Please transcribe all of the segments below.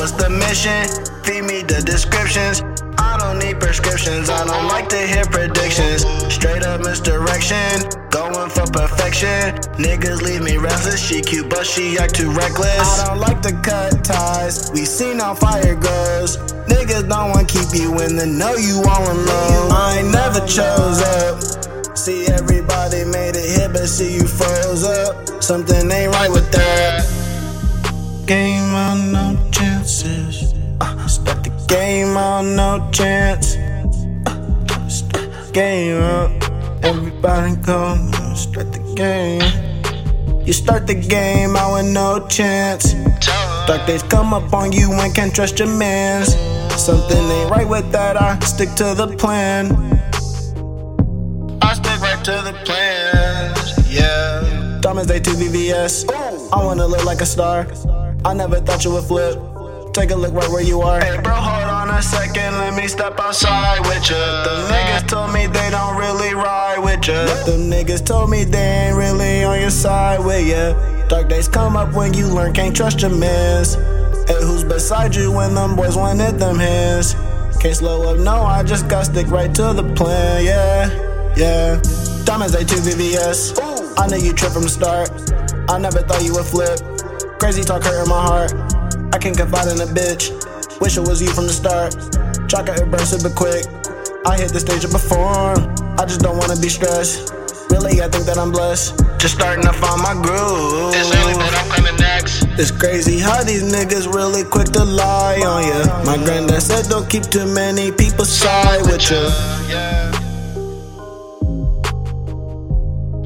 ambition. Feed me the descriptions. I don't need prescriptions. I don't like to hear predictions. Straight up misdirection. Going for perfection. Niggas leave me restless. She cute, but she act too reckless. I don't like to cut ties. We seen how fire goes. Niggas don't want keep you in the know you all alone. I ain't never chose up. See everybody made it here, but see you froze up. Something ain't right with that. Game on no chances. Uh, start the game on no chance. Uh, start the game up. Everybody go start the game. You start the game out with no chance. Dark days come up on you and can't trust your mans. Something ain't right with that. I stick to the plan. I stick right to the plans. Yeah. Diamonds they 2 VVS. I wanna look like a star. I never thought you would flip. Take a look right where you are. Hey, bro, hold on a second. Let me step outside with ya. The niggas told me they don't really ride with ya. Them niggas told me they ain't really on your side with ya. Dark days come up when you learn, can't trust your mans. Hey, who's beside you when them boys wanted them hands? Can't slow up, no, I just gotta stick right to the plan, yeah, yeah. Diamonds A2 VVS. I knew you trip from the start. I never thought you would flip. Crazy talk hurt in my heart. I can't confide in a bitch. Wish it was you from the start. Chalk out burn super quick. I hit the stage to perform. I just don't wanna be stressed. Really, I think that I'm blessed. Just starting to find my groove. It's early, but I'm coming next. It's crazy how these niggas really quick to lie on ya. My granddad said don't keep too many people side with ya. Yeah.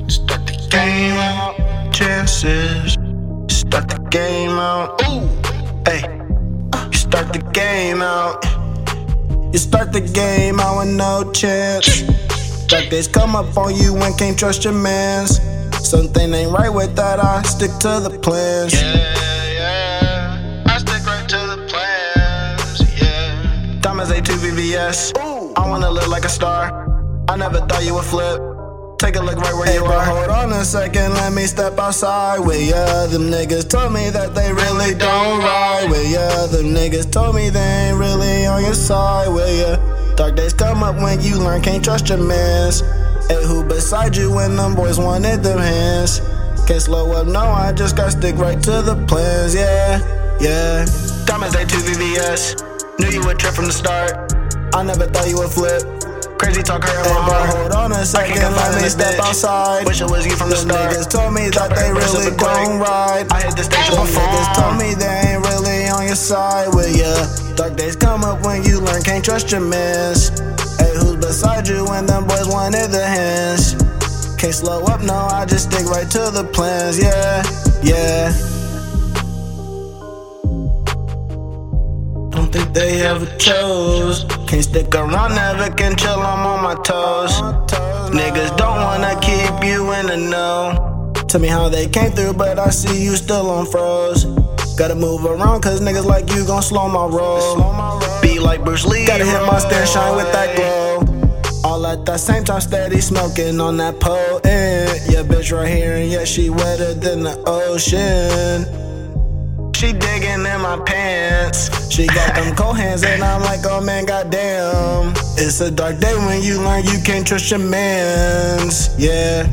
Start the game out, chances. Game out. Ooh, hey, you start the game out. You start the game out with no chance. Dark days come up on you and can't trust your mans. Something ain't right with that. I stick to the plans. Yeah, yeah. I stick right to the plans. Yeah. Diamonds A2 VVS. Ooh. I wanna look like a star. I never thought you would flip. Take a look right where you are. Hold on a second, let me step outside with ya. Them niggas told me that they really don't ride with ya. Them niggas told me they ain't really on your side with ya. Dark days come up when you learn, can't trust your mans. Hey, who beside you when them boys wanted them hands? Can't slow up, no, I just gotta stick right to the plans, yeah, yeah. Diamonds A2 VVS. Knew you would trip from the start. I never thought you would flip. Crazy talk hurt in my heart. A second, let me step outside. Wish it was you from the start. Niggas told me that they really don't ride. I hit the stage perform. Niggas told me they ain't really on your side with ya. Dark days come up when you learn, can't trust your mans. Hey, who's beside you when them boys wanted the hands? Can't slow up, no, I just stick right to the plans, yeah, yeah. Don't think they ever chose. Can't stick around, never can chill, I'm on my toes. Niggas don't wanna keep you in the know. Tell me how they came through, but I see you still on froze. Gotta move around, cause niggas like you gon' slow my roll. Be like Bruce Lee. Gotta hit my stand, shine with that glow. All at the same time, steady smoking on that potent. Yeah, bitch right here, and yeah, she wetter than the ocean. She digging in my pants. She got them cold hands, and I'm like, oh man, goddamn. It's a dark day when you learn you can't trust your mans. Yeah.